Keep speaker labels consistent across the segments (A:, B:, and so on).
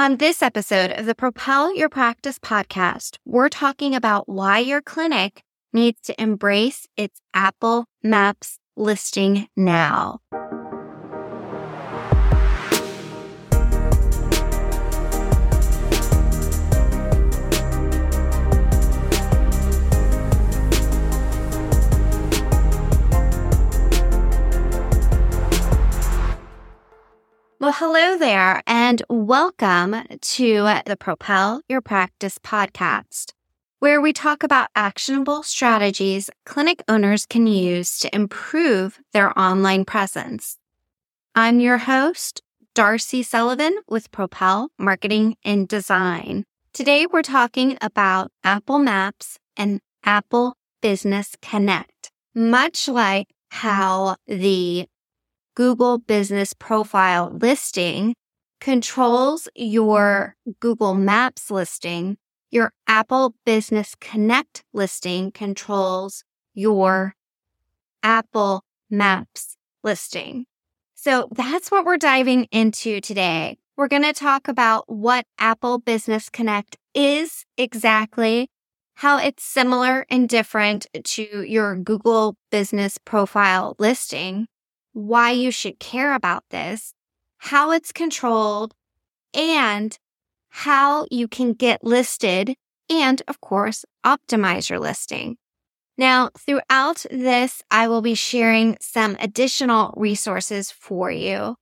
A: On this episode of the Propel Your Practice podcast, we're talking about why your clinic needs to embrace its Apple Maps listing now. Hello there, and welcome to the Propel Your Practice podcast, where we talk about actionable strategies clinic owners can use to improve their online presence. I'm your host, Darcy Sullivan with Propel Marketing and Design. Today, we're talking about Apple Maps and Apple Business Connect. Much like how the Google business profile listing controls your Google Maps listing. Your Apple Business Connect listing controls your Apple Maps listing. So that's what we're diving into today. We're going to talk about what Apple Business Connect is exactly, how it's similar and different to your Google business profile listing, why you should care about this, how it's controlled, and how you can get listed and, of course, optimize your listing. Now, throughout this, I will be sharing some additional resources for you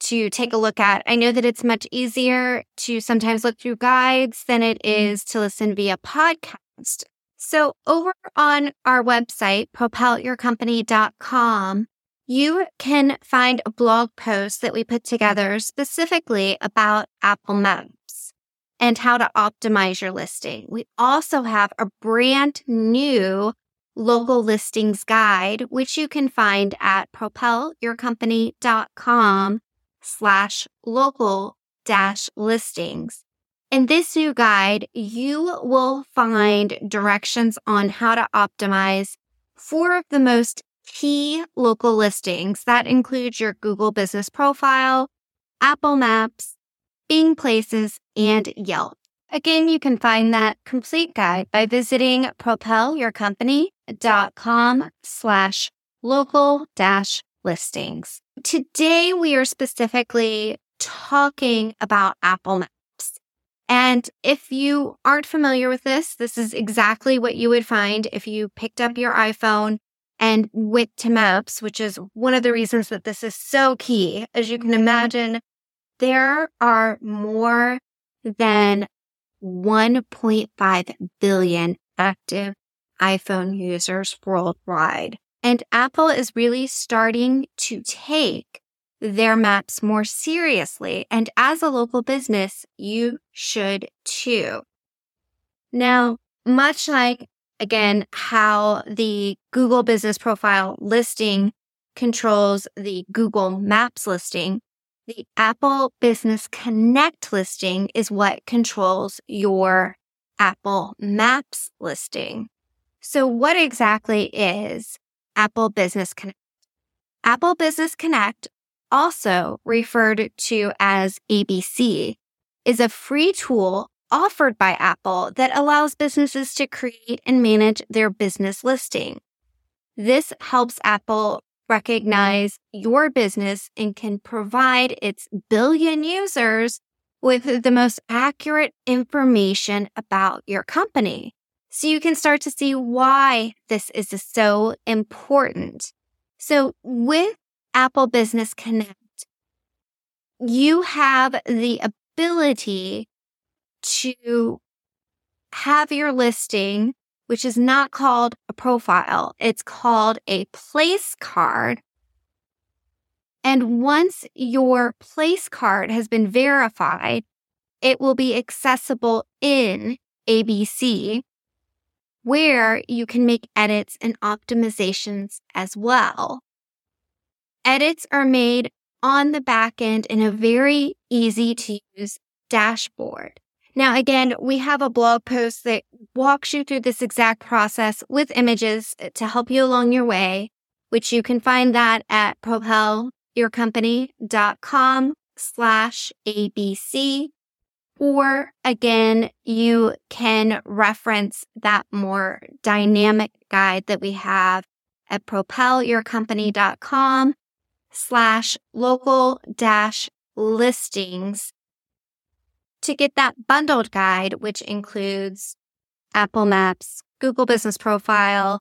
A: to take a look at. I know that it's much easier to sometimes look through guides than it is to listen via podcast. So over on our website, propelyourcompany.com, you can find a blog post that we put together specifically about Apple Maps and how to optimize your listing. We also have a brand new local listings guide, which you can find at propelyourcompany.com slash local dash listings. In this new guide, you will find directions on how to optimize four of the most key local listings that include your Google business profile, Apple Maps, Bing Places, and Yelp. Again, you can find that complete guide by visiting propelyourcompany.com slash local dash listings. Today, we are specifically talking about Apple Maps. And if you aren't familiar with this, this is exactly what you would find if you picked up your iPhone and went to maps, which is one of the reasons that this is so key. As you can mm-hmm. imagine, there are more than 1.5 billion active iPhone users worldwide. And Apple is really starting to take their maps more seriously. And as a local business, you should too. Now, much like again, how the Google business profile listing controls the Google Maps listing. The Apple Business Connect listing is what controls your Apple Maps listing. So what exactly is Apple Business Connect? Apple Business Connect, also referred to as ABC, is a free tool offered by Apple that allows businesses to create and manage their business listing. This helps Apple recognize your business and can provide its billion users with the most accurate information about your company. So you can start to see why this is so important. So with Apple Business Connect, you have the ability to have your listing, which is not called a profile, it's called a place card. And once your place card has been verified, it will be accessible in ABC where you can make edits and optimizations as well. Edits are made on the back end in a very easy to use dashboard. Now, again, we have a blog post that walks you through this exact process with images uh, to help you along your way, which you can find that at propelyourcompany.com slash ABC. Or again, you can reference that more dynamic guide that we have at propelyourcompany.com slash local dash listings to get that bundled guide, which includes Apple Maps, Google Business Profile,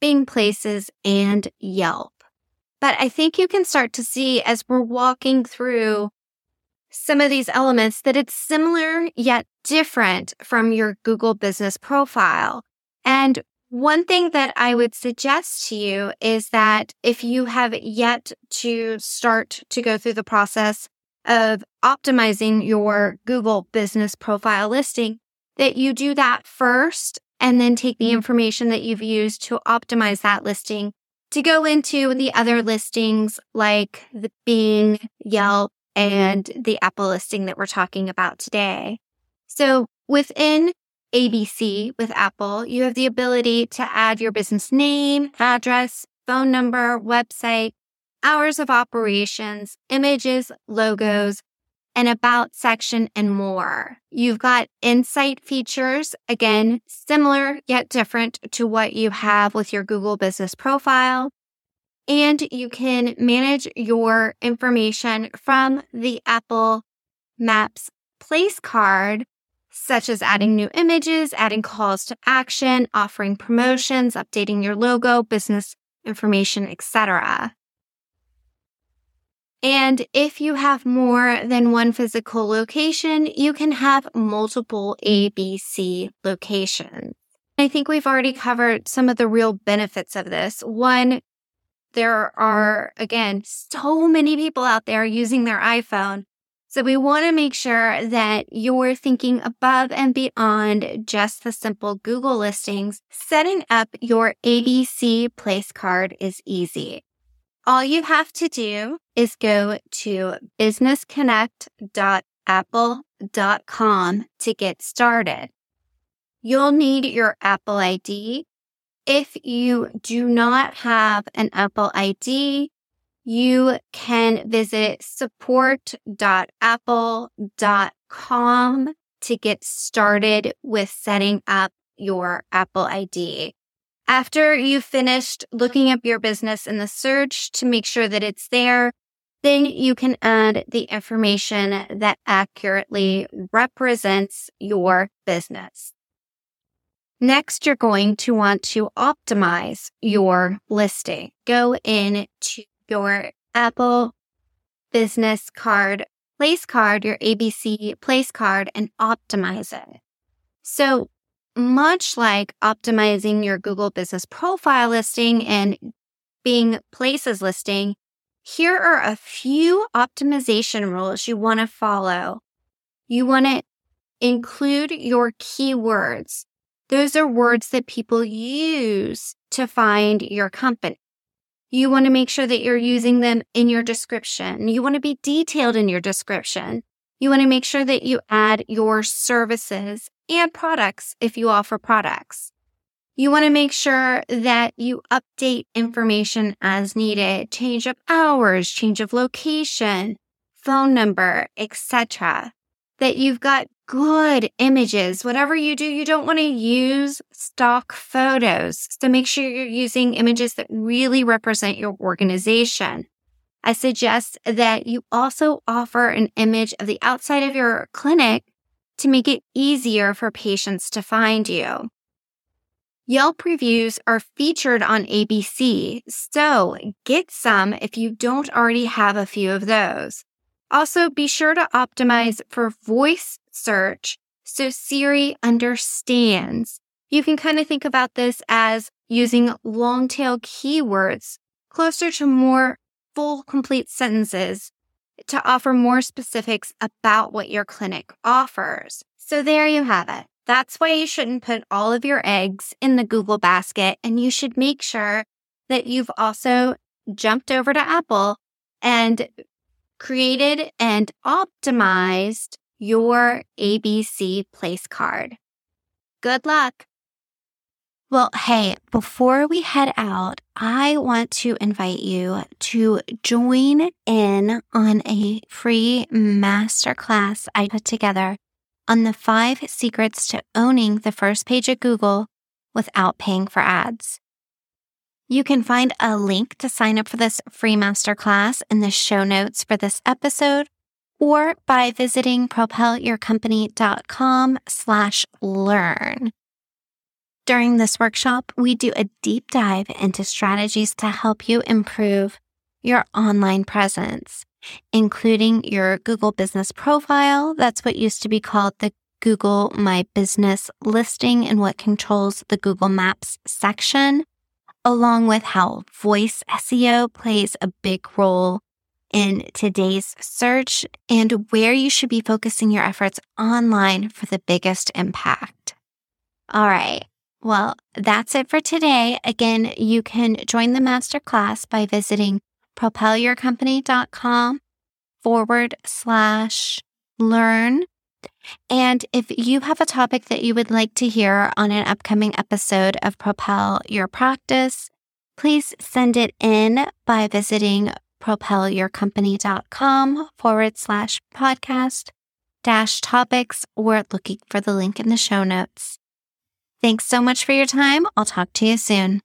A: Bing Places, and Yelp. But I think you can start to see as we're walking through some of these elements that it's similar yet different from your Google business profile. And one thing that I would suggest to you is that if you have yet to start to go through the process of optimizing your Google business profile listing, that you do that first and then take the mm-hmm. information that you've used to optimize that listing to go into the other listings like the Bing, Yelp, and the Apple listing that we're talking about today. So within ABC with Apple, you have the ability to add your business name, address, phone number, website, hours of operations, images, logos, an about section, and more. You've got insight features, again, similar yet different to what you have with your Google business profile and you can manage your information from the Apple Maps place card, such as adding new images, adding calls to action, offering promotions, updating your logo, business information, etc. And if you have more than one physical location, you can have multiple ABC locations. I think we've already covered some of the real benefits of this. One, there are, again, so many people out there using their iPhone. So we want to make sure that you're thinking above and beyond just the simple Google listings. Setting up your ABC place card is easy. All you have to do is go to businessconnect.apple.com to get started. You'll need your Apple ID if you do not have an Apple ID, you can visit support.apple.com to get started with setting up your Apple ID. After you've finished looking up your business in the search to make sure that it's there, then you can add the information that accurately represents your business. Next, you're going to want to optimize your listing. Go in to your Apple business card, place card, your ABC place card and optimize it. So much like optimizing your Google business profile listing and Bing places listing, here are a few optimization rules you want to follow. You want to include your keywords. Those are words that people use to find your company. You want to make sure that you're using them in your description. You want to be detailed in your description. You want to make sure that you add your services and products if you offer products. You want to make sure that you update information as needed, change of hours, change of location, phone number, etc. That you've got good images. Whatever you do, you don't want to use stock photos. So make sure you're using images that really represent your organization. I suggest that you also offer an image of the outside of your clinic to make it easier for patients to find you. Yelp reviews are featured on ABC, so get some if you don't already have a few of those. Also, be sure to optimize for voice search so Siri understands. You can kind of think about this as using long tail keywords closer to more full, complete sentences to offer more specifics about what your clinic offers. So there you have it. That's why you shouldn't put all of your eggs in the Google basket and you should make sure that you've also jumped over to Apple and created and optimized your ABC place card. Good luck. Well, hey, before we head out, I want to invite you to join in on a free masterclass I put together on the five secrets to owning the first page of Google without paying for ads. You can find a link to sign up for this free masterclass in the show notes for this episode or by visiting propelyourcompany.com slash learn. During this workshop, we do a deep dive into strategies to help you improve your online presence, including your Google business profile. That's what used to be called the Google My Business listing and what controls the Google Maps section, along with how voice SEO plays a big role in today's search and where you should be focusing your efforts online for the biggest impact. All right. Well, that's it for today. Again, you can join the masterclass by visiting propelyourcompany.com forward slash learn. And if you have a topic that you would like to hear on an upcoming episode of Propel Your Practice, please send it in by visiting propelyourcompany.com forward slash podcast dash topics or looking for the link in the show notes. Thanks so much for your time. I'll talk to you soon.